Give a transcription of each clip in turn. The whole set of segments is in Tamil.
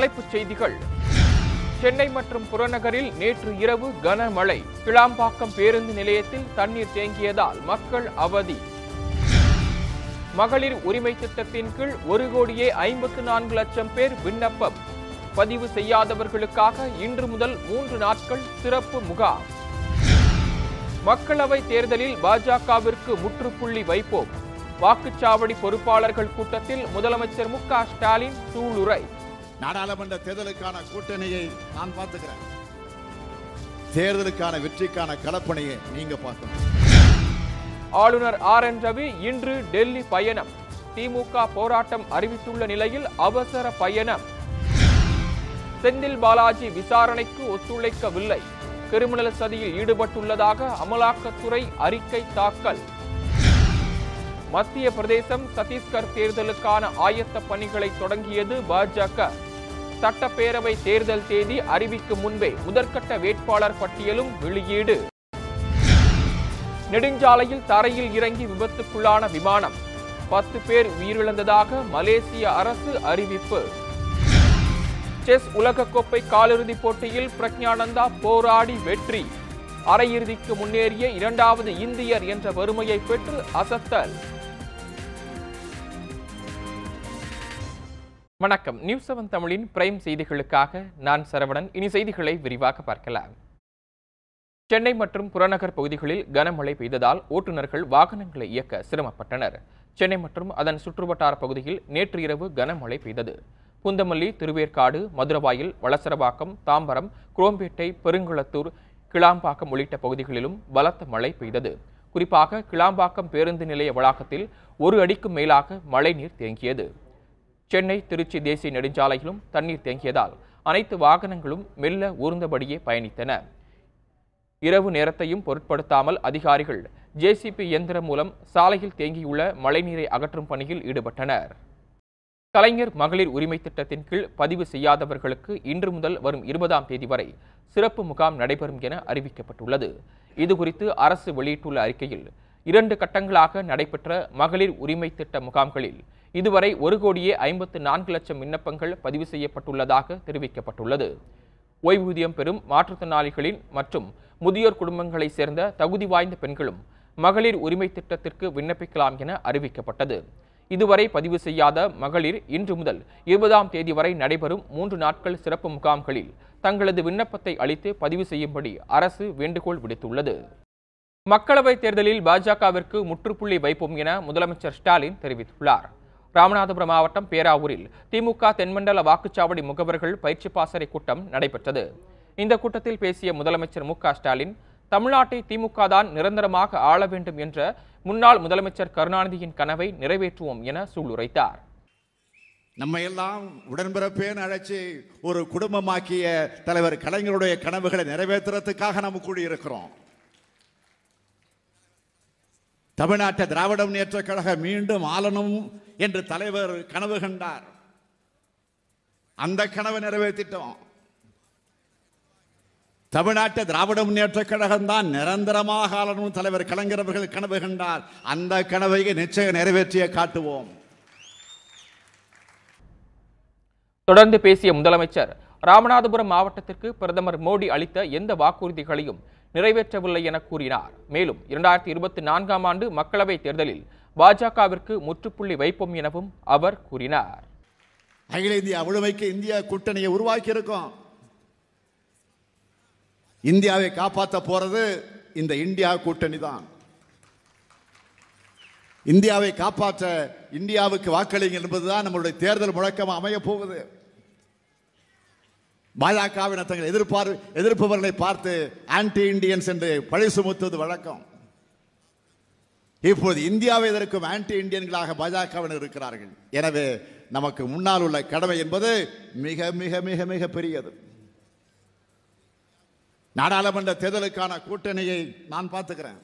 தலைப்புச் செய்திகள். சென்னை மற்றும் புறநகரில் நேற்று இரவு கனமழை. கிளாம்பாக்கம் பேருந்து நிலையத்தில் தண்ணீர் தேங்கியதால் மக்கள் அவதி. மகளிர் உரிமை திட்டத்தின் கீழ் ஒரு கோடியே ஐம்பத்து நான்கு லட்சம் பேர் விண்ணப்பம். பதிவு செய்யாதவர்களுக்காக இன்று முதல் மூன்று நாட்கள் சிறப்பு முகாம். மக்களவை தேர்தலில் பாஜகவிற்கு முற்றுப்புள்ளி வைப்போம். வாக்குச்சாவடி பொறுப்பாளர்கள் கூட்டத்தில் முதலமைச்சர் மு க ஸ்டாலின் சூளுரை நாடாளுமன்ற தேர்தலுக்கான கூட்டணியை நான் பார்த்துக்கிறேன். தேர்தலுக்கான வெற்றிக்கான களப்பணியை நீங்க பார்க்கணும். ஆளுநர் ஆர் என் ரவி இன்று டெல்லி பயணம். திமுக போராட்டம் அறிவித்துள்ள நிலையில் அவசர பயணம். செந்தில் பாலாஜி விசாரணைக்கு ஒத்துழைக்கவில்லை. கிரிமினல் சதியில் ஈடுபட்டுள்ளதாக அமலாக்கத்துறை அறிக்கை தாக்கல். மத்திய பிரதேசம் சத்தீஸ்கர் தேர்தலுக்கான ஆயத்த பணிகளை தொடங்கியது பாஜக. சட்டப்பேரவை தேர்தல் தேதி அறிவிக்கும் முன்பே முதற்கட்ட வேட்பாளர் பட்டியலும் வெளியீடு. நெடுஞ்சாலையில் தரையில் இறங்கி விபத்துக்குள்ளான விமானம். பத்து பேர் உயிரிழந்ததாக மலேசிய அரசு அறிவிப்பு. செஸ் உலகக்கோப்பை காலிறுதிப் போட்டியில் பிரக்ஞானந்தா போராடி வெற்றி. அரையிறுதிக்கு முன்னேறிய இரண்டாவது இந்தியர் என்ற வறுமையை பெற்று அசத்தல். வணக்கம். நியூஸ் செவன் தமிழின் பிரைம் செய்திகளுக்காக நான் சரவணன். இனி செய்திகளை விரிவாக பார்க்கலாம். சென்னை மற்றும் புறநகர் பகுதிகளில் கனமழை பெய்ததால் ஓட்டுநர்கள் வாகனங்களை இயக்க சிரமப்பட்டனர். சென்னை மற்றும் அதன் சுற்றுவட்டார பகுதியில் நேற்று இரவு கனமழை பெய்தது. புந்தமல்லி திருவேற்காடு மதுரவாயில் வளசரவாக்கம் தாம்பரம் குரோம்பேட்டை பெருங்குளத்தூர் கிளாம்பாக்கம் உள்ளிட்ட பகுதிகளிலும் பலத்த மழை பெய்தது. குறிப்பாக கிளாம்பாக்கம் பேருந்து நிலைய வளாகத்தில் ஒரு அடிக்கும் மேலாக மழைநீர் தேங்கியது. சென்னை திருச்சி தேசிய நெடுஞ்சாலையிலும் தண்ணீர் தேங்கியதால் அனைத்து வாகனங்களும் மெல்ல ஊர்ந்தபடியே பயணித்தன. இரவு நேரத்தையும் பொருட்படுத்தாமல் அதிகாரிகள் ஜேசிபி இயந்திரம் மூலம் சாலையில் தேங்கியுள்ள மழைநீரை அகற்றும் பணியில் ஈடுபட்டனர். கலைஞர் மகளிர் உரிமை திட்டத்தின் கீழ் பதிவு செய்யாதவர்களுக்கு இன்று முதல் வரும் இருபதாம் தேதி வரை சிறப்பு முகாம் நடைபெறும் என அறிவிக்கப்பட்டுள்ளது. இதுகுறித்து அரசு வெளியிட்டுள்ள அறிக்கையில் இரண்டு கட்டங்களாக நடைபெற்ற மகளிர் உரிமை திட்ட முகாம்களில் இதுவரை ஒரு கோடியே ஐம்பத்து நான்கு லட்சம் விண்ணப்பங்கள் பதிவு செய்யப்பட்டுள்ளதாக தெரிவிக்கப்பட்டுள்ளது. ஓய்வூதியம் பெறும் மாற்றுத்திறனாளிகளின் மற்றும் முதியோர் குடும்பங்களைச் சேர்ந்த தகுதி வாய்ந்த பெண்களும் மகளிர் உரிமை திட்டத்திற்கு விண்ணப்பிக்கலாம் என அறிவிக்கப்பட்டது. இதுவரை பதிவு செய்யாத மகளிர் இன்று முதல் இருபதாம் தேதி வரை நடைபெறும் மூன்று நாட்கள் சிறப்பு முகாம்களில் தங்களது விண்ணப்பத்தை அளித்து பதிவு செய்யும்படி அரசு வேண்டுகோள் விடுத்துள்ளது. மக்களவைத் தேர்தலில் பாஜகவிற்கு முற்றுப்புள்ளி வைப்போம் என முதலமைச்சர் ஸ்டாலின் தெரிவித்துள்ளார். ராமநாதபுரம் மாவட்டம் பேராவூரில் திமுக தென்மண்டல வாக்குச்சாவடி முகவர்கள் பயிற்சி பாசறை கூட்டம் நடைபெற்றது. இந்த கூட்டத்தில் பேசிய முதலமைச்சர் மு ஸ்டாலின் தமிழ்நாட்டை திமுக தான் நிரந்தரமாக ஆள வேண்டும் என்ற முன்னாள் முதலமைச்சர் கருணாநிதியின் கனவை நிறைவேற்றுவோம் என சூளுரைத்தார். நம்ம எல்லாம் உடன்பிறப்பேன்னு அழைச்சி ஒரு குடும்பமாக்கிய தலைவர் கலைஞருடைய கனவுகளை நிறைவேற்றுறதுக்காக நம்ம கூடியிருக்கிறோம். தமிழ்நாட்டை திராவிட முன்னேற்ற கழகம் மீண்டும் ஆளணும் என்று தலைவர் கனவு கண்டார். அந்த கனவை நிறைவேற்றிட்டோம். தமிழ்நாட்டை திராவிட முன்னேற்ற கழகம் தான் நிரந்தரமாக ஆளணும் தலைவர் கலைஞரவர்கள் கனவு கண்டார். அந்த கனவை நிச்சயம் நிறைவேற்றிய காட்டுவோம். தொடர்ந்து பேசிய முதலமைச்சர் ராமநாதபுரம் மாவட்டத்திற்கு பிரதமர் மோடி அளித்த எந்த வாக்குறுதிகளையும் நிறைவேற்றவில்லை என கூறினார். மேலும் இரண்டாயிரத்தி இருபத்தி நான்காம் ஆண்டு மக்களவைத் தேர்தலில் பாஜகவிற்கு முற்றுப்புள்ளி வைப்போம் எனவும் அவர் கூறினார். அகில இந்திய முழுமைக்கு இந்தியா கூட்டணியை உருவாக்கி இருக்கோம் இந்தியாவை காப்பாற்ற போறது இந்த இந்தியா கூட்டணி தான் இந்தியாவை காப்பாற்ற இந்தியாவுக்கு வாக்களிங்க என்பதுதான் நம்மளுடைய தேர்தல் முழக்கம் அமைய போகுது. பாஜகவினர் தங்கள் எதிர்பார் எதிர்ப்பவர்களை பார்த்து ஆன்டி இண்டியன்ஸ் என்று பழி சுமத்துவது வழக்கம். இப்போது இந்தியாவை எதிர்க்கும் ஆன்டி இண்டியன்களாக பாஜகவினர் இருக்கிறார்கள். எனவே நமக்கு முன்னால் உள்ள கடமை என்பது மிக மிக மிக மிக பெரியது. நாடாளுமன்ற தேர்தலுக்கான கூட்டணியை நான் பார்த்துக்கிறேன்.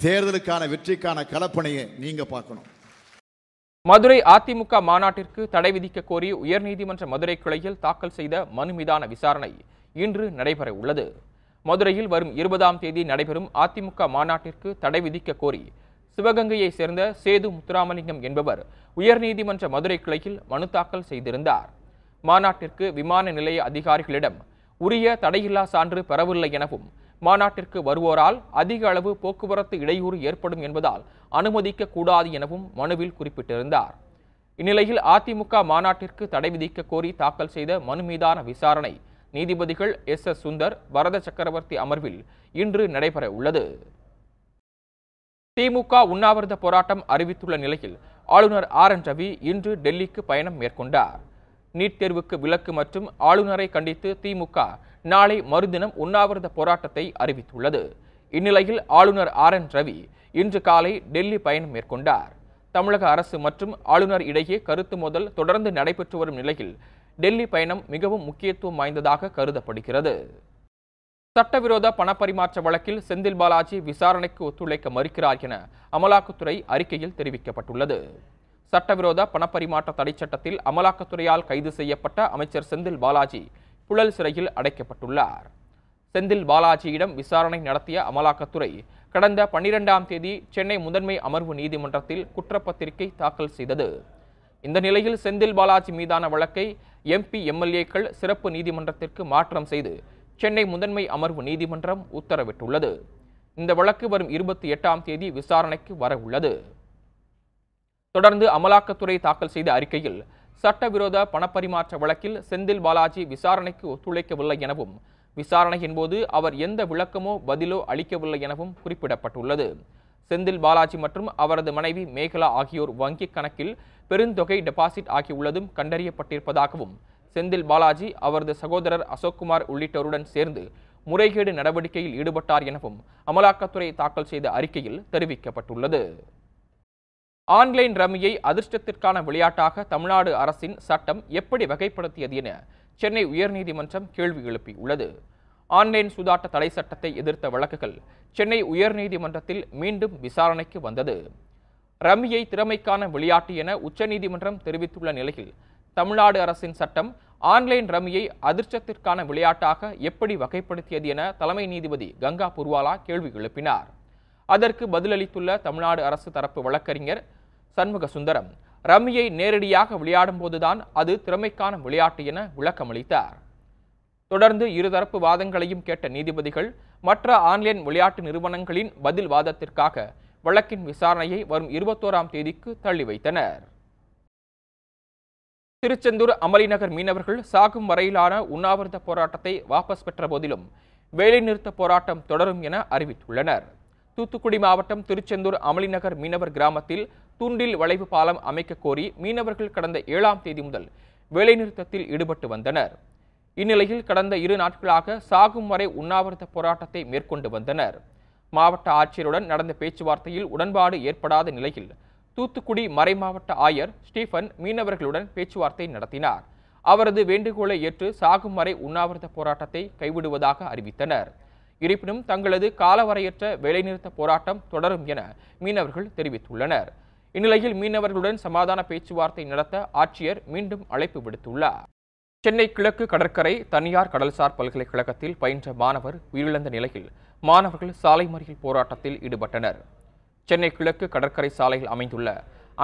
தேர்தலுக்கான வெற்றிக்கான களப்பணியை நீங்க பார்க்கணும். மதுரை அதிமுக மாநாட்டிற்கு தடை விதிக்க கோரி உயர்நீதிமன்ற மதுரை கிளையில் தாக்கல் செய்த மனு மீதான விசாரணை இன்று நடைபெற உள்ளது. மதுரையில் வரும் இருபதாம் தேதி நடைபெறும் அதிமுக மாநாட்டிற்கு தடை விதிக்க கோரி சிவகங்கையை சேர்ந்த சேது முத்துராமலிங்கம் என்பவர் உயர்நீதிமன்ற மதுரை கிளையில் மனு தாக்கல் செய்திருந்தார். மாநாட்டிற்கு விமான நிலைய அதிகாரிகளிடம் உரிய தடையில்லா சான்று பெறவில்லை எனவும் மாநாட்டிற்கு வருவோரால் அதிக அளவு போக்குவரத்து இடையூறு ஏற்படும் என்பதால் அனுமதிக்க கூடாது எனவும் மனுவில் குறிப்பிட்டிருந்தார். இந்நிலையில் அதிமுக மாநாட்டிற்கு தடை விதிக்க கோரி தாக்கல் செய்த மனு மீதான விசாரணை நீதிபதிகள் எஸ். எஸ். சுந்தர் வரத சக்கரவர்த்தி அமர்வில் இன்று நடைபெற உள்ளது. திமுக உண்ணாவிரத போராட்டம் அறிவித்துள்ள நிலையில் ஆளுநர் ஆர். என். ரவி இன்று டெல்லிக்கு பயணம் மேற்கொண்டார். நீட் தேர்வுக்கு விலக்கு மற்றும் ஆளுநரை கண்டித்து திமுக நாளை மறுதினம் உண்ணாவிரத போராட்டத்தை அறிவித்துள்ளது. இந்நிலையில் ஆளுநர் ஆர். என். ரவி இன்று காலை டெல்லி பயணம் மேற்கொண்டார். தமிழக அரசு மற்றும் ஆளுநர் இடையே கருத்து மோதல் தொடர்ந்து நடைபெற்று வரும் நிலையில் டெல்லி பயணம் மிகவும் முக்கியத்துவம் வாய்ந்ததாக கருதப்படுகிறது. சட்டவிரோத பணப்பரிமாற்ற வழக்கில் செந்தில் பாலாஜி விசாரணைக்கு ஒத்துழைக்க மறுக்கிறார் என அமலாக்கத்துறை அறிக்கையில் தெரிவிக்கப்பட்டுள்ளது. சட்டவிரோத பணப்பரிமாற்ற தடை சட்டத்தில் அமலாக்கத்துறையால் கைது செய்யப்பட்ட அமைச்சர் செந்தில் பாலாஜி புழல் சிறையில் அடைக்கப்பட்டுள்ளார். செந்தில் பாலாஜியிடம் விசாரணை நடத்திய அமலாக்கத்துறை கடந்த பன்னிரெண்டாம் தேதி சென்னை முதன்மை அமர்வு நீதிமன்றத்தில் குற்றப்பத்திரிகை தாக்கல் செய்தது. இந்த நிலையில் செந்தில் பாலாஜி மீதான வழக்கை எம்பி எம்எல்ஏக்கள் சிறப்பு நீதிமன்றத்திற்கு மாற்றம் செய்து சென்னை முதன்மை அமர்வு நீதிமன்றம் உத்தரவிட்டுள்ளது. இந்த வழக்கு வரும் இருபத்தி எட்டாம் தேதி விசாரணைக்கு வர உள்ளது தொடர்ந்து அமலாக்கத்துறை தாக்கல் செய்த அறிக்கையில் சட்டவிரோத பணப்பரிமாற்ற வழக்கில் செந்தில் பாலாஜி விசாரணைக்கு ஒத்துழைக்கவில்லை எனவும் விசாரணையின் போது அவர் எந்த விளக்கமோ பதிலோ அளிக்கவில்லை எனவும் குறிப்பிடப்பட்டுள்ளது. செந்தில் பாலாஜி மற்றும் அவரது மனைவி மேகலா ஆகியோர் வங்கிக் கணக்கில் பெருந்தொகை டெபாசிட் ஆகியுள்ளதும் கண்டறியப்பட்டிருப்பதாகவும் செந்தில் பாலாஜி அவரது சகோதரர் அசோக்குமார் உள்ளிட்டோருடன் சேர்ந்து முறைகேடு நடவடிக்கையில் ஈடுபட்டார் எனவும் அமலாக்கத்துறை தாக்கல் செய்த அறிக்கையில் தெரிவிக்கப்பட்டுள்ளது. ஆன்லைன் ரம்மியை அதிர்ஷ்டத்திற்கான விளையாட்டாக தமிழ்நாடு அரசின் சட்டம் எப்படி வகைப்படுத்தியது என சென்னை உயர்நீதிமன்றம் கேள்வி எழுப்பியுள்ளது. ஆன்லைன் சூதாட்ட தடை சட்டத்தை எதிர்த்த வழக்குகள் சென்னை உயர்நீதிமன்றத்தில் மீண்டும் விசாரணைக்கு வந்தது. ரம்மியை திறமைக்கான விளையாட்டு என உச்சநீதிமன்றம் தெரிவித்துள்ள நிலையில் தமிழ்நாடு அரசின் சட்டம் ஆன்லைன் ரம்மியை அதிர்ஷ்டத்திற்கான விளையாட்டாக எப்படி வகைப்படுத்தியது என தலைமை நீதிபதி கங்கா புர்வாலா கேள்வி எழுப்பினார். அதற்கு பதிலளித்துள்ள தமிழ்நாடு அரசு தரப்பு வழக்கறிஞர் சண்முக சுந்தரம் ரம்மியை நேரடியாக விளையாடும் போதுதான் அது திறமைக்கான விளையாட்டு என விளக்கமளித்தார். தொடர்ந்து இருதரப்பு வாதங்களையும் கேட்ட நீதிபதிகள் மற்ற ஆன்லைன் விளையாட்டு நிறுவனங்களின் பதில் வாதத்திற்காக வழக்கின் விசாரணையை வரும் இருபத்தோராம் தேதிக்கு தள்ளி வைத்தனர். திருச்செந்தூர் அமளிநகர் மீனவர்கள் சாகும் வரையிலான உண்ணாவிரத போராட்டத்தை வாபஸ் பெற்ற போதிலும் வேலைநிறுத்த போராட்டம் தொடரும் என அறிவித்துள்ளனர். தூத்துக்குடி மாவட்டம் திருச்செந்தூர் அமளிநகர் மீனவர் கிராமத்தில் தூண்டில் வளைவு பாலம் அமைக்க கோரி மீனவர்கள் கடந்த ஏழாம் தேதி முதல் வேலைநிறுத்தத்தில் ஈடுபட்டு வந்தனர். இந்நிலையில் கடந்த இரு நாட்களாக சாகும் வரை உண்ணாவிரத போராட்டத்தை மேற்கொண்டு வந்தனர். மாவட்ட ஆட்சியருடன் நடந்த பேச்சுவார்த்தையில் உடன்பாடு ஏற்படாத நிலையில் தூத்துக்குடி மறைமாவட்ட ஆயர் ஸ்டீஃபன் மீனவர்களுடன் பேச்சுவார்த்தை நடத்தினார். அவரது வேண்டுகோளை ஏற்று சாகும் வரை உண்ணாவிரத போராட்டத்தை கைவிடுவதாக அறிவித்தனர். இருப்பினும் தங்களது காலவரையற்ற வேலைநிறுத்த போராட்டம் தொடரும் என மீனவர்கள் தெரிவித்துள்ளனர். இந்நிலையில் மீனவர்களுடன் சமாதான பேச்சுவார்த்தை நடத்த ஆட்சியர் மீண்டும் அழைப்பு விடுத்துள்ளார். சென்னை கிழக்கு கடற்கரை தனியார் கடல்சார் பல்கலைக்கழகத்தில் பயின்ற மாணவர் உயிரிழந்த நிலையில் மாணவர்கள் சாலை மறியல் போராட்டத்தில் ஈடுபட்டனர். சென்னை கிழக்கு கடற்கரை சாலையில் அமைந்துள்ள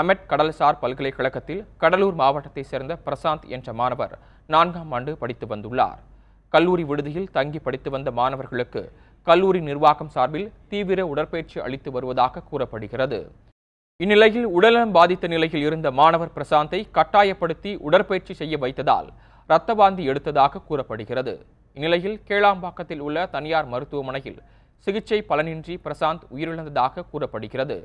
அமெட் கடல்சார் பல்கலைக்கழகத்தில் கடலூர் மாவட்டத்தைச் சேர்ந்த பிரசாந்த் என்ற மாணவர் நான்காம் ஆண்டு படித்து வந்துள்ளார். கல்லூரி விடுதியில் தங்கி படித்து வந்த மாணவர்களுக்கு கல்லூரி நிர்வாகம் சார்பில் தீவிர உடற்பயிற்சி அளித்து வருவதாக கூறப்படுகிறது. இந்நிலையில் உடல்நலம் பாதித்த நிலையில் இருந்த மாணவர் பிரசாந்தை கட்டாயப்படுத்தி உடற்பயிற்சி செய்ய வைத்ததால் இரத்த பாந்தி எடுத்ததாக கூறப்படுகிறது. இந்நிலையில் கேளாம்பாக்கத்தில் உள்ள தனியார் மருத்துவமனையில் சிகிச்சை பலனின்றி பிரசாந்த் உயிரிழந்ததாக கூறப்படுகிறது.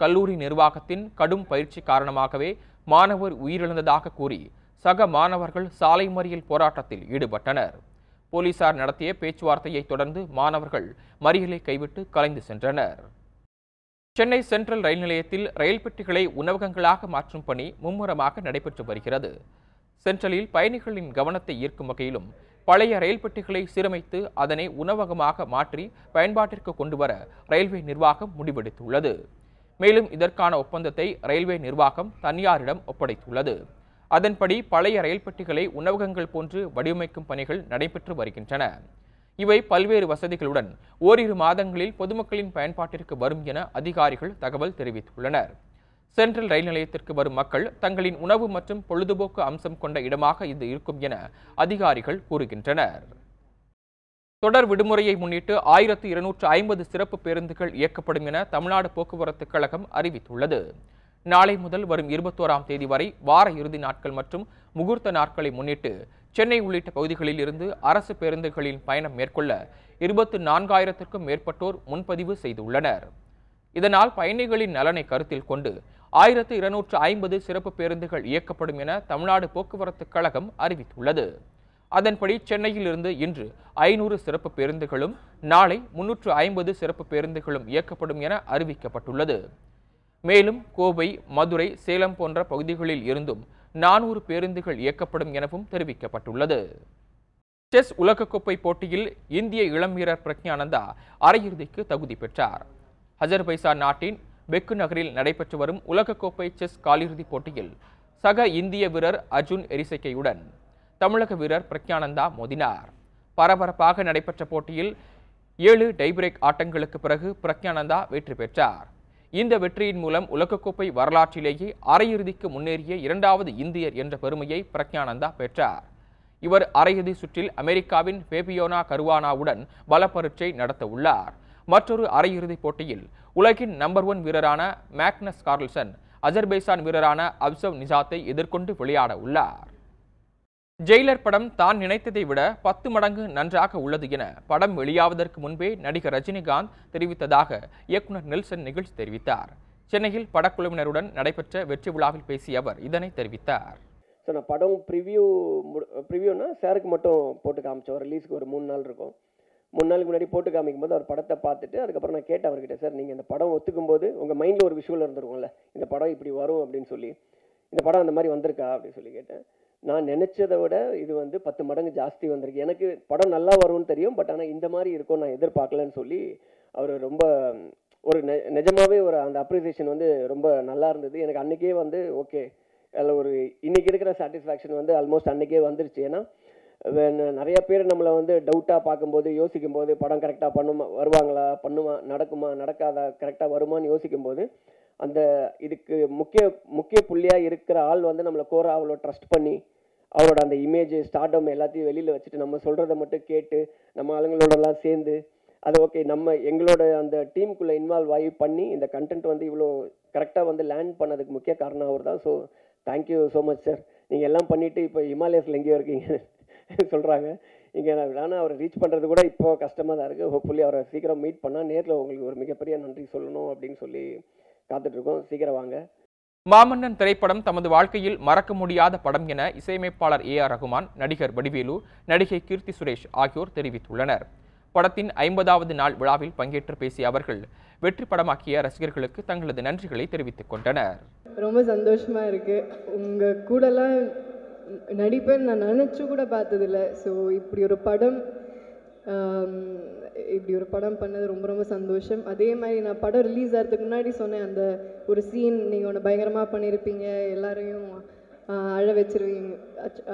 கல்லூரி நிர்வாகத்தின் கடும் பயிற்சி காரணமாகவே மாணவர் உயிரிழந்ததாக கூறி சக மாணவர்கள் சாலை மறியல் போராட்டத்தில் ஈடுபட்டனர். போலீசார் நடத்திய பேச்சுவார்த்தையை தொடர்ந்து மாணவர்கள் மறியலை கைவிட்டு கலைந்து சென்றனர். சென்னை சென்ட்ரல் ரயில் நிலையத்தில் ரயில் பெட்டிகளை உணவகங்களாக மாற்றும் பணி மும்முரமாக நடைபெற்று வருகிறது. சென்ட்ரலில் பயணிகளின் கவனத்தை ஈர்க்கும் வகையிலும் பழைய ரயில் பெட்டிகளை சீரமைத்து அதனை உணவகமாக மாற்றி பயன்பாட்டிற்கு கொண்டு வர ரயில்வே நிர்வாகம் முடிவெடுத்துள்ளது. மேலும் இதற்கான ஒப்பந்தத்தை ரயில்வே நிர்வாகம் தனியாரிடம் ஒப்படைத்துள்ளது. அதன்படி பழைய ரயில் பெட்டிகளை உணவகங்கள் போன்று வடிவமைக்கும் பணிகள் நடைபெற்று வருகின்றன. இவை பல்வேறு வசதிகளுடன் ஓரிரு மாதங்களில் பொதுமக்களின் பயன்பாட்டிற்கு வரும் என அதிகாரிகள் தகவல் தெரிவித்துள்ளனர். சென்ட்ரல் ரயில் நிலையத்திற்கு வரும் மக்கள் தங்களின் உணவு மற்றும் பொழுதுபோக்கு அம்சம் கொண்ட இடமாக இது இருக்கும் என அதிகாரிகள் கூறுகின்றனர். தொடர் விடுமுறையை முன்னிட்டு ஆயிரத்து இருநூற்று ஐம்பது சிறப்பு பேருந்துகள் இயக்கப்படும் என தமிழ்நாடு போக்குவரத்து கழகம் அறிவித்துள்ளது. நாளை முதல் வரும் இருபத்தோராம் தேதி வரை வார இறுதி நாட்கள் மற்றும் முகூர்த்த நாட்களை முன்னிட்டு சென்னை உள்ளிட்ட பகுதிகளில் இருந்து அரசு பேருந்துகளின் பயணம் மேற்கொள்ள இருபத்து நான்காயிரத்திற்கும் மேற்பட்டோர் முன்பதிவு செய்துள்ளனர். இதனால் பயணிகளின் நலனை கருத்தில் கொண்டு ஆயிரத்து இருநூற்று ஐம்பது சிறப்பு பேருந்துகள் இயக்கப்படும் என தமிழ்நாடு போக்குவரத்து கழகம் அறிவித்துள்ளது. அதன்படி சென்னையில் இருந்து இன்று ஐநூறு சிறப்பு பேருந்துகளும் நாளை முன்னூற்று ஐம்பது சிறப்பு பேருந்துகளும் இயக்கப்படும் என அறிவிக்கப்பட்டுள்ளது. மேலும் கோவை மதுரை சேலம் போன்ற பகுதிகளில் இருந்தும் நானூறு பேருந்துகள் இயக்கப்படும் எனவும் தெரிவிக்கப்பட்டுள்ளது. செஸ் உலகக்கோப்பை போட்டியில் இந்திய இளம் வீரர் பிரக்ஞானந்தா அரையிறுதிக்கு தகுதி பெற்றார். அஜர்பைசான் நாட்டின் பெக்கு நகரில் நடைபெற்று வரும் உலகக்கோப்பை செஸ் காலிறுதிப் போட்டியில் சக இந்திய வீரர் அர்ஜுன் எரிசைக்கையுடன் தமிழக வீரர் பிரக்ஞானந்தா மோதினார். பரபரப்பாக நடைபெற்ற போட்டியில் ஏழு டைபிரேக் ஆட்டங்களுக்கு பிறகு பிரக்ஞானந்தா வெற்றி பெற்றார். இந்த வெற்றியின் மூலம் உலகக்கோப்பை வரலாற்றிலேயே அரையிறுதிக்கு முன்னேறிய இரண்டாவது இந்தியர் என்ற பெருமையை பிரக்ஞானந்தா பெற்றார். இவர் அரையிறுதி சுற்றில் அமெரிக்காவின் ஃபேபியோனா கருவானாவுடன் பலப்பரீட்சை நடத்த உள்ளார். மற்றொரு அரையிறுதிப் போட்டியில் உலகின் நம்பர் ஒன் வீரரான மேக்னஸ் கார்ல்சன் அஜர்பைசான் வீரரான அப்சவ் நிசாத்தை எதிர்கொண்டு விளையாட உள்ளார். ஜெயிலர் படம் தான் நினைத்ததை விட பத்து மடங்கு நன்றாக உள்ளது என படம் வெளியாவதற்கு முன்பே நடிகர் ரஜினிகாந்த் தெரிவித்ததாக இயக்குனர் நெல்சன் நிகழ்ச்சி தெரிவித்தார். சென்னையில் படக்குழுவினருடன் நடைபெற்ற வெற்றி விழாவில் பேசிய அவர் இதனை தெரிவித்தார். ஸோ நான் படம் ப்ரிவியூ ப்ரிவ்யூனா சாருக்கு மட்டும் போட்டு காமிச்சோம் ரிலீஸ்க்கு ஒரு மூணு நாள் இருக்கும். மூணு நாளுக்கு முன்னாடி போட்டு காமிக்கும் போது அவர் படத்தை பார்த்துட்டு அதுக்கப்புறம் நான் கேட்டேன் அவர்கிட்ட சார் நீங்கள் இந்த படம் ஒத்துக்கும் போது உங்கள் மைண்டில் ஒரு விஷுவல் இருந்திருக்கும்ல இந்த படம் இப்படி வரும் அப்படின்னு சொல்லி இந்த படம் அந்த மாதிரி வந்திருக்கா? அப்படின்னு சொல்லி கேட்டேன். நான் நினச்சதை விட இது வந்து பத்து மடங்கு ஜாஸ்தி வந்திருக்கு. எனக்கு படம் நல்லா வரும்னு தெரியும் பட் ஆனால் இந்த மாதிரி இருக்கும் நான் எதிர்பார்க்கலன்னு சொல்லி அவர் ரொம்ப ஒரு நெ நிஜமாகவே ஒரு அந்த அப்ரிசியேஷன் வந்து ரொம்ப நல்லா இருந்தது. எனக்கு அன்றைக்கே வந்து ஓகே. அதில் ஒரு இன்றைக்கி இருக்கிற சாட்டிஸ்ஃபேக்ஷன் வந்து ஆல்மோஸ்ட் அன்றைக்கே வந்துருச்சு. ஏன்னா நிறைய பேர் நம்மளை வந்து டவுட்டாக பார்க்கும்போது யோசிக்கும்போது படம் கரெக்டாக பண்ணுமா வருவாங்களா பண்ணுமா நடக்குமா நடக்காதா கரெக்டாக வருமான்னு யோசிக்கும்போது அந்த இதுக்கு முக்கிய முக்கிய புள்ளியாக இருக்கிற ஆள் வந்து நம்மளை கோர அவ்வளோ ட்ரஸ்ட் பண்ணி அவரோட அந்த இமேஜ் ஸ்டார்டம் எல்லாத்தையும் வெளியில் வச்சுட்டு நம்ம சொல்கிறத மட்டும் கேட்டு நம்ம ஆளுங்களோடலாம் சேர்ந்து அது ஓகே நம்ம எங்களோட அந்த டீமுக்குள்ளே இன்வால்வ் ஆகி பண்ணி இந்த கண்டென்ட் வந்து இவ்வளோ கரெக்டாக வந்து லேண்ட் பண்ணதுக்கு முக்கிய காரணம் அவர் தான் so thank you so much sir நீங்கள் எல்லாம் பண்ணிவிட்டு இப்போ ஹிமாலயஸில் எங்கேயோ இருக்கீங்க சொல்கிறாங்க இங்கே ஆனால் அவரை ரீச் பண்ணுறது கூட இப்போ கஷ்டமாக தான் இருக்குது ஹோப்ஃபுல்லி அவரை சீக்கிரம் மீட் பண்ணால் நேரில் உங்களுக்கு ஒரு மிகப்பெரிய நன்றி சொல்லணும் அப்படின்னு சொல்லி காத்துட்ருக்கோம். சீக்கிரம் வாங்க. மாமன்னன் திரைப்படம் தமது வாழ்க்கையில் மறக்க முடியாத படம் என இசையமைப்பாளர் ஏ ஆர் ரகுமான் நடிகர் வடிவேலு நடிகை கீர்த்தி சுரேஷ் ஆகியோர் தெரிவித்துள்ளனர். படத்தின் ஐம்பதாவது நாள் விழாவில் பங்கேற்று பேசிய அவர்கள் வெற்றி படமாக்கிய ரசிகர்களுக்கு தங்களது நன்றிகளை தெரிவித்துக் கொண்டனர். ரொம்ப சந்தோஷமா இருக்கு. உங்க கூடலாம் நடிப்பேன் நான் நினச்சி கூட பார்த்ததில்ல. ஸோ இப்படி ஒரு படம் இப்படி ஒரு படம் பண்ணது ரொம்ப ரொம்ப சந்தோஷம். அதே மாதிரி நான் படம் ரிலீஸ் ஆகிறதுக்கு முன்னாடி சொன்னேன் அந்த ஒரு சீன் நீங்கள் ஒன்று பயங்கரமாக பண்ணியிருப்பீங்க எல்லாரையும் அழ வச்சிருவீங்க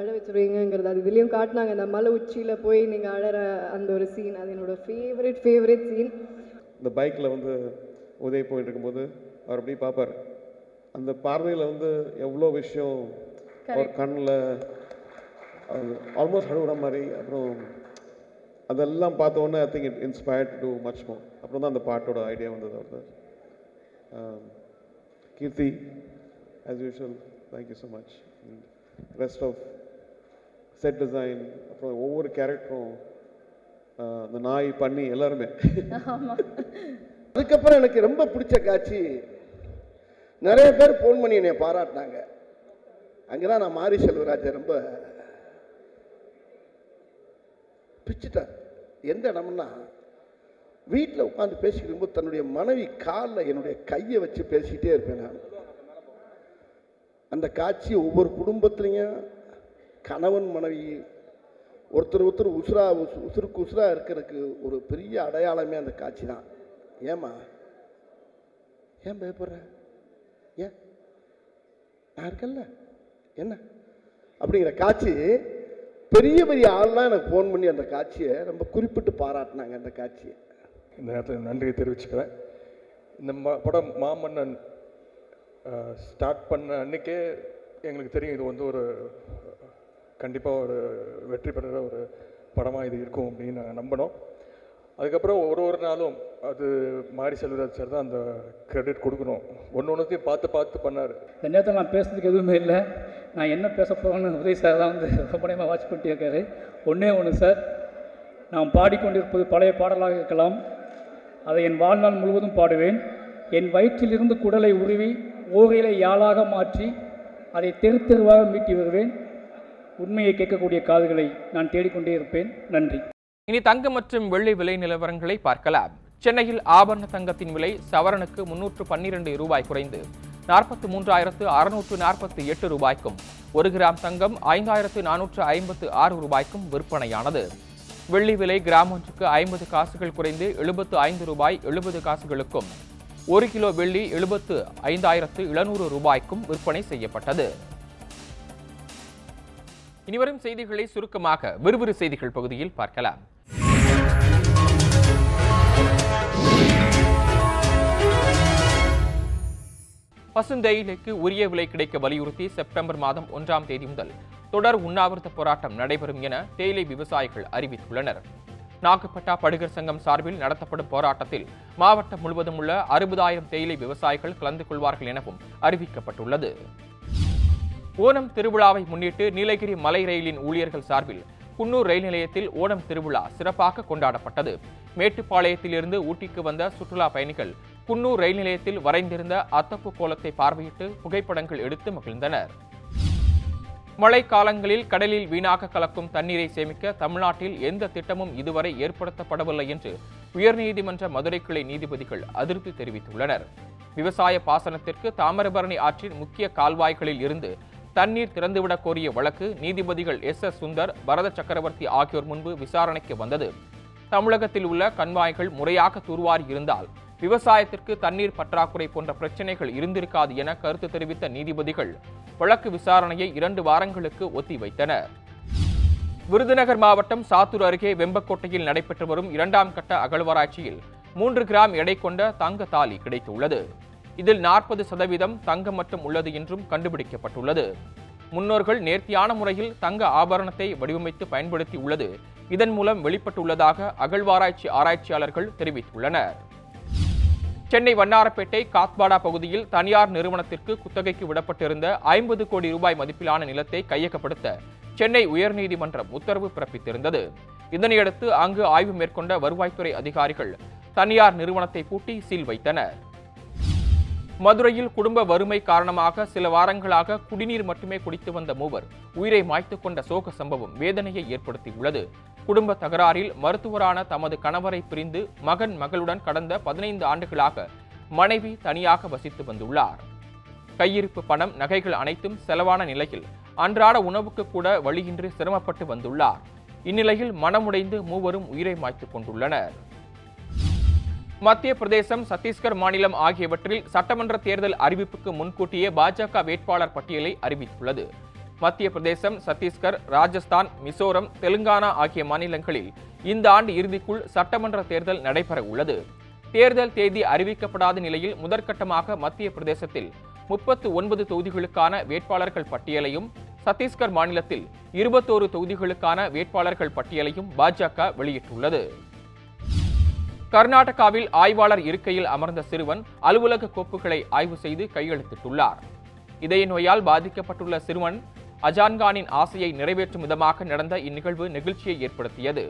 அழ வச்சிருவீங்கங்கிறது அது இதுலேயும் காட்டினாங்க. அந்த மலை உச்சியில் போய் நீங்கள் அழற அந்த ஒரு சீன் அது என்னோட ஃபேவரட் ஃபேவரட் சீன் இந்த பைக்கில் வந்து உதவி போயிட்டு இருக்கும்போது அவர் அப்படியே பார்ப்பார். அந்த பார்வையில் வந்து எவ்வளோ விஷயம் அவர் கண்ணில் ஆல்மோஸ்ட் அழுகுற மாதிரி அப்புறம் அதெல்லாம் பார்த்த உடனே I think it inspired too much more அப்புறம் தான் அந்த பாட்டோட ஐடியா வந்தது அவர்தான் Keerthi as usual thank you so much rest of set design அப்புறம் ஒவ்வொரு கேரக்டரும் அந்த நாய் பண்ணி எல்லாருமே. அதுக்கப்புறம் எனக்கு ரொம்ப பிடிச்ச காட்சி நிறைய பேர் ஃபோன் பண்ணி என்னை பாராட்டினாங்க. அங்கே தான் நான் மாரி செல்வராஜை ரொம்ப பிச்சுட்டார் எந்த இடம்னா வீட்டில் உட்காந்து பேசிக்கிட்டு போது தன்னுடைய மனைவி காலில் என்னுடைய கையை வச்சு பேசிக்கிட்டே இருப்பேன் நான். அந்த காட்சி ஒவ்வொரு குடும்பத்துலேயும் கணவன் மனைவி ஒருத்தர் ஒருத்தர் உசுரா உசுருக்கு உசுரா இருக்கிறதுக்கு ஒரு பெரிய அடையாளமே அந்த காட்சி தான். ஏம்மா? ஏன் பயப்படுற? ஏன்? நான் இருக்கேன்ல. என்ன? அப்படிங்கிற காட்சி பெரிய பெரிய ஆள்லாம் எனக்கு ஃபோன் பண்ணி அந்த காட்சியை ரொம்ப குறிப்பிட்டு பாராட்டினாங்க அந்த காட்சியை. இந்த நேரத்தில் நன்றியை தெரிவிச்சுக்கிறேன். இந்த ம படம் மாமன்னன் ஸ்டார்ட் பண்ண அன்றைக்கே எங்களுக்கு தெரியும் இது வந்து ஒரு கண்டிப்பாக ஒரு வெற்றி பெறுற ஒரு படமாக இது இருக்கும் அப்படின்னு நாங்கள் நம்பினோம். அதுக்கப்புறம் ஒரு ஒரு நாளும் அது மாரி செல்வராஜ் சார் தான் அந்த கிரெடிட் கொடுக்கணும். ஒன்று ஒன்றுத்தையும் பார்த்து பார்த்து பண்ணார். இந்த நேரத்தில் நான் பேசுறதுக்கு எதுவுமே இல்லை. நான் என்ன பேச போகிறேன்னு உதய் சார் தான் வந்து ரொம்பமாக வாட்ச் பண்ணிட்டு இருக்காரு. ஒன்றே ஒன்று சார் நாம் பாடிக்கொண்டிருப்பது பழைய பாடலாக இருக்கலாம். அதை என் வாழ்நாள் முழுவதும் பாடுவேன். என் வயிற்றிலிருந்து குடலை உருவி ஓகையிலை யாழாக மாற்றி அதை தெரு தெருவாக மீட்டி வருவேன். உண்மையை கேட்கக்கூடிய காதுகளை நான் தேடிக்கொண்டே இருப்பேன். நன்றி. இனி தங்கம் மற்றும் வெள்ளி விலை நிலவரங்களை பார்க்கலாம். சென்னையில் ஆபரண தங்கத்தின் விலை சவரனுக்கு முன்னூற்று பன்னிரண்டு ரூபாய் குறைந்து. நாற்பத்தி மூன்றாயிரத்து அறுநூற்று நாற்பத்தி எட்டு ரூபாய்க்கும் ஒரு கிராம் தங்கம் ஐந்தாயிரத்து நானூற்று ஐம்பத்து ஆறு ரூபாய்க்கும் விற்பனையானது. வெள்ளி விலை கிராம் ஒன்றுக்கு ஐம்பது காசுகள் குறைந்து எழுபத்து ஐந்து ரூபாய் எழுபது காசுகளுக்கும் ஒரு கிலோ வெள்ளி எழுபத்து ஐந்தாயிரத்து எழுநூறு ரூபாய்க்கும் விற்பனை செய்யப்பட்டது. இனிவரும் செய்திகளை சுருக்கமாக விறுவிறு செய்திகள் பகுதியில் பார்க்கலாம். பசுந்தேயிலைக்கு உரிய விலை கிடைக்க வலியுறுத்தி செப்டம்பர் மாதம் ஒன்றாம் தேதி முதல் தொடர் உண்ணாவிரத போராட்டம் நடைபெறும் என தேயிலை விவசாயிகள் அறிவித்துள்ளனர். நாகப்பட்டா படுகர் சங்கம் சார்பில் நடத்தப்படும் போராட்டத்தில் மாவட்டம் முழுவதும் உள்ள அறுபதாயிரம் தேயிலை விவசாயிகள் கலந்து கொள்வார்கள் எனவும் அறிவிக்கப்பட்டுள்ளது. ஓணம் திருவிழாவை முன்னிட்டு நீலகிரி மலை ரயிலின் ஊழியர்கள் சார்பில் குன்னூர் ரயில் நிலையத்தில் ஓணம் திருவிழா சிறப்பாக கொண்டாடப்பட்டது. மேட்டுப்பாளையத்திலிருந்து ஊட்டிக்கு வந்த சுற்றுலா பயணிகள் குன்னூர் ரயில் நிலையத்தில் வரைந்திருந்த அத்தப்பு கோலத்தை பார்வையிட்டு புகைப்படங்கள் எடுத்து மகிழ்ந்தனர். மழை காலங்களில் கடலில் வீணாக கலக்கும் தண்ணீரை சேமிக்க தமிழ்நாட்டில் எந்த திட்டமும் இதுவரை ஏற்படுத்தப்படவில்லை என்று உயர்நீதிமன்ற மதுரை கிளை நீதிபதிகள் அதிருப்தி தெரிவித்துள்ளனர். விவசாய பாசனத்திற்கு தாமிரபரணி ஆற்றின் முக்கிய கால்வாய்களில் இருந்து தண்ணீர் திறந்துவிடக் கோரிய வழக்கு நீதிபதிகள் எஸ். எஸ். சுந்தர் பரத சக்கரவர்த்தி ஆகியோர் முன்பு விசாரணைக்கு வந்தது. தமிழகத்தில் உள்ள கண்வாய்கள் முறையாக தூர்வாரி இருந்தால் விவசாயத்திற்கு தண்ணீர் பற்றாக்குறை போன்ற பிரச்சனைகள் இருந்திருக்காது என கருத்து தெரிவித்த நீதிபதிகள் வழக்கு விசாரணையை இரண்டு வாரங்களுக்கு ஒத்திவைத்தனர் விருதுநகர் மாவட்டம் சாத்தூர் அருகே வெம்பக்கோட்டையில் நடைபெற்று வரும் இரண்டாம் கட்ட அகழ்வாராய்ச்சியில் மூன்று கிராம் எடை கொண்ட தங்க தாலி கிடைத்துள்ளது. இதில் நாற்பது சதவீதம் தங்கம் மட்டும் உள்ளது என்றும் கண்டுபிடிக்கப்பட்டுள்ளது. முன்னோர்கள் நேர்த்தியான முறையில் தங்க ஆபரணத்தை வடிவமைத்து பயன்படுத்தி உள்ளது. இதன் மூலம் வெளிப்பட்டுள்ளதாக அகழ்வாராய்ச்சி ஆராய்ச்சியாளர்கள் தெரிவித்துள்ளனர். சென்னை வண்ணாரப்பேட்டை காத்பாடா பகுதியில் தனியார் நிறுவனத்திற்கு குத்தகைக்கு விடப்பட்டிருந்த ஐம்பது கோடி ரூபாய் மதிப்பிலான நிலத்தை கையகப்படுத்த சென்னை உயர்நீதிமன்றம் உத்தரவு பிறப்பித்திருந்தது. இதனையடுத்து அங்கு ஆய்வு மேற்கொண்ட வருவாய்த்துறை அதிகாரிகள் தனியார் நிறுவனத்தை பூட்டி சீல் வைத்தனர். மதுரையில் குடும்ப வறுமை காரணமாக சில வாரங்களாக குடிநீர் மட்டுமே குடித்து வந்த மூவர் உயிரை மாய்த்து கொண்ட சோக சம்பவம் வேதனையை ஏற்படுத்தியுள்ளது. குடும்ப தகராறில் மருத்துவரான தமது கணவரை பிரிந்து மகன் மகளுடன் கடந்த பதினைந்து ஆண்டுகளாக மனைவி தனியாக வசித்து வந்துள்ளார். கையிருப்பு பணம் நகைகள் அனைத்தும் செலவான நிலையில் அன்றாட உணவுக்கு கூட வழியின்றி சிரமப்பட்டு வந்துள்ளார். இந்நிலையில் மனமுடைந்து மூவரும் உயிரை மாய்த்துக் கொண்டுள்ளனர். மத்திய பிரதேசம் சத்தீஸ்கர் மாநிலம் ஆகியவற்றில் சட்டமன்ற தேர்தல் அறிவிப்புக்கு முன்கூட்டியே பாஜக வேட்பாளர் பட்டியலை அறிவித்துள்ளது. மத்திய பிரதேசம் சத்தீஸ்கர் ராஜஸ்தான் மிசோரம் தெலுங்கானா ஆகிய மாநிலங்களில் இந்த ஆண்டு இறுதிக்குள் சட்டமன்ற தேர்தல் நடைபெற உள்ளது தேர்தல் தேதி அறிவிக்கப்படாத நிலையில் முதற்கட்டமாக மத்திய பிரதேசத்தில் முப்பத்து ஒன்பது தொகுதிகளுக்கான வேட்பாளர்கள் பட்டியலையும் சத்தீஸ்கர் மாநிலத்தில் இருபத்தோரு தொகுதிகளுக்கான வேட்பாளர்கள் பட்டியலையும் பாஜக வெளியிட்டுள்ளது. கர்நாடகாவில் ஆய்வாளர் இருக்கையில் அமர்ந்த சிறுவன் அலுவலக கோப்புகளை ஆய்வு செய்து கையெழுத்திட்டுள்ளார். இதய நோயால் பாதிக்கப்பட்டுள்ள சிறுவன் அஜான்கானின் ஆசையை நிறைவேற்றும் விதமாக நடந்த இந்நிகழ்வு நெகிழ்ச்சியை ஏற்படுத்தியது.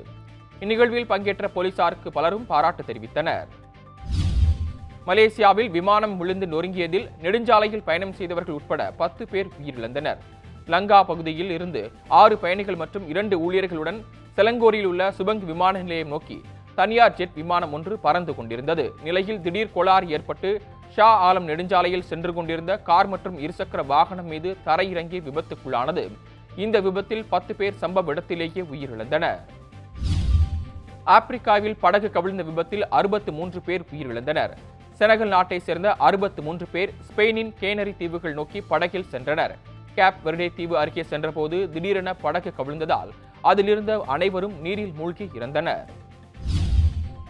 இந்நிகழ்வில் பங்கேற்ற போலீசாருக்கு பலரும் பாராட்டு தெரிவித்தனர். மலேசியாவில் விமானம் விழுந்து நொறுங்கியதில் நெடுஞ்சாலையில் பயணம் செய்தவர்கள் உட்பட பத்து பேர் உயிரிழந்தனர். லங்கா பகுதியில் இருந்து ஆறு பயணிகள் மற்றும் இரண்டு ஊழியர்களுடன் செலங்கோரில் உள்ள சுபங் விமான நிலையம் நோக்கி தனியார் ஜெட் விமானம் ஒன்று பறந்து கொண்டிருந்தது. நிலையில் திடீர் கோளாறு ஏற்பட்டு ஷா ஆலம் நெடுஞ்சாலையில் சென்று கொண்டிருந்த கார் மற்றும் இருசக்கர வாகனம் மீது தரையிறங்கி விபத்துக்குள்ளானது. இந்த விபத்தில் பத்து பேர் சம்பவ இடத்திலேயே உயிரிழந்தனர். ஆப்பிரிக்காவில் படகு கவிழ்ந்த விபத்தில் அறுபத்து மூன்று பேர் உயிரிழந்தனர். செனகல் நாட்டை சேர்ந்த அறுபத்து மூன்று பேர் ஸ்பெயினின் கேனரி தீவுகள் நோக்கி படகில் சென்றனர். கேப் வெர்டே தீவு அருகே சென்றபோது திடீரென படகு கவிழ்ந்ததால் அதிலிருந்த அனைவரும் நீரில் மூழ்கி இறந்தனர்.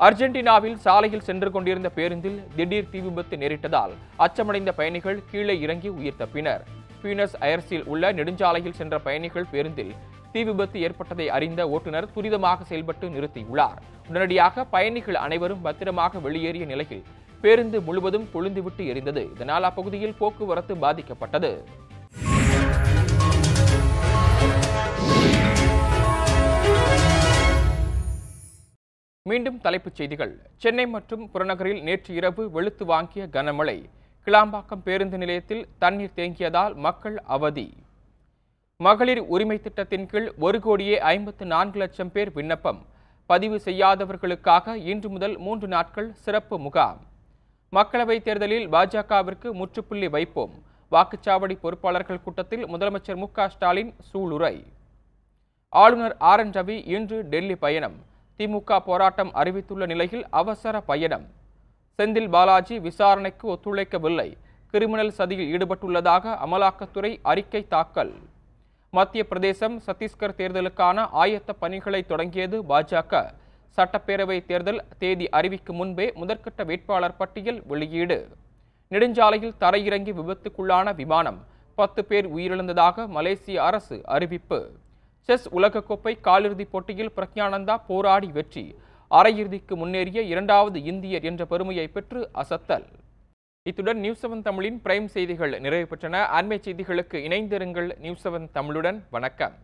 அர்ஜென்டினாவில் சாலையில் சென்று கொண்டிருந்த பேருந்தில் திடீர் தீ விபத்து நேரிட்டதால் அச்சமடைந்த பயணிகள் கீழே இறங்கி உயிர் தப்பினர். பியூனஸ் அயர்ஸில் உள்ள நெடுஞ்சாலையில் சென்ற பயணிகள் பேருந்தில் தீ விபத்து ஏற்பட்டதை அறிந்த ஓட்டுநர் துரிதமாக செயல்பட்டு நிறுத்தியுள்ளார். உடனடியாக பயணிகள் அனைவரும் பத்திரமாக வெளியேறிய நிலையில் பேருந்து முழுவதும் கொழுந்துவிட்டு எரிந்தது. இதனால் அப்பகுதியில் போக்குவரத்து பாதிக்கப்பட்டது. மீண்டும் தலைப்புச் செய்திகள். சென்னை மற்றும் புறநகரில் நேற்று இரவு வெளுத்து வாங்கிய கனமழை. கிளாம்பாக்கம் பேருந்து நிலையத்தில் தண்ணீர் தேங்கியதால் மக்கள் அவதி. மகளிர் உரிமை திட்டத்தின் கீழ் ஒரு கோடியே ஐம்பத்து நான்கு லட்சம் பேர் விண்ணப்பம். பதிவு செய்யாதவர்களுக்காக இன்று முதல் மூன்று நாட்கள் சிறப்பு முகாம். மக்களவைத் தேர்தலில் பாஜகவிற்கு முற்றுப்புள்ளி வைப்போம். வாக்குச்சாவடி பொறுப்பாளர்கள் கூட்டத்தில் முதலமைச்சர் மு க ஸ்டாலின் சூளுரை. ஆளுநர் ஆர் என் ரவி இன்று டெல்லி பயணம். திமுக போராட்டம் அறிவித்துள்ள நிலையில் அவசர பயணம். செந்தில் பாலாஜி விசாரணைக்கு ஒத்துழைக்கவில்லை. கிரிமினல் சதியில் ஈடுபட்டுள்ளதாக அமலாக்கத்துறை அறிக்கை தாக்கல். மத்திய பிரதேசம் சத்தீஸ்கர் தேர்தலுக்கான ஆயத்த பணிகளை தொடங்கியது பாஜக. சட்டப்பேரவை தேர்தல் தேதி அறிவிக்கும் முன்பே முதற்கட்ட வேட்பாளர் பட்டியல் வெளியீடு. நெடுஞ்சாலையில் தரையிறங்கி விபத்துக்குள்ளான விமானம். பத்து பேர் உயிரிழந்ததாக மலேசிய அரசு அறிவிப்பு. செஸ் உலகக்கோப்பை காலிறுதிப் போட்டியில் பிரக்ஞானந்தா போராடி வெற்றி. அரையிறுதிக்கு முன்னேறிய இரண்டாவது இந்தியர் என்ற பெருமையை பெற்று அசத்தல். இத்துடன் நியூஸ் செவன் தமிழின் பிரைம் செய்திகள் நிறைவு பெற்றன. அண்மை செய்திகளுக்கு இணைந்திருங்கள் நியூஸ் செவன் தமிழுடன். வணக்கம்.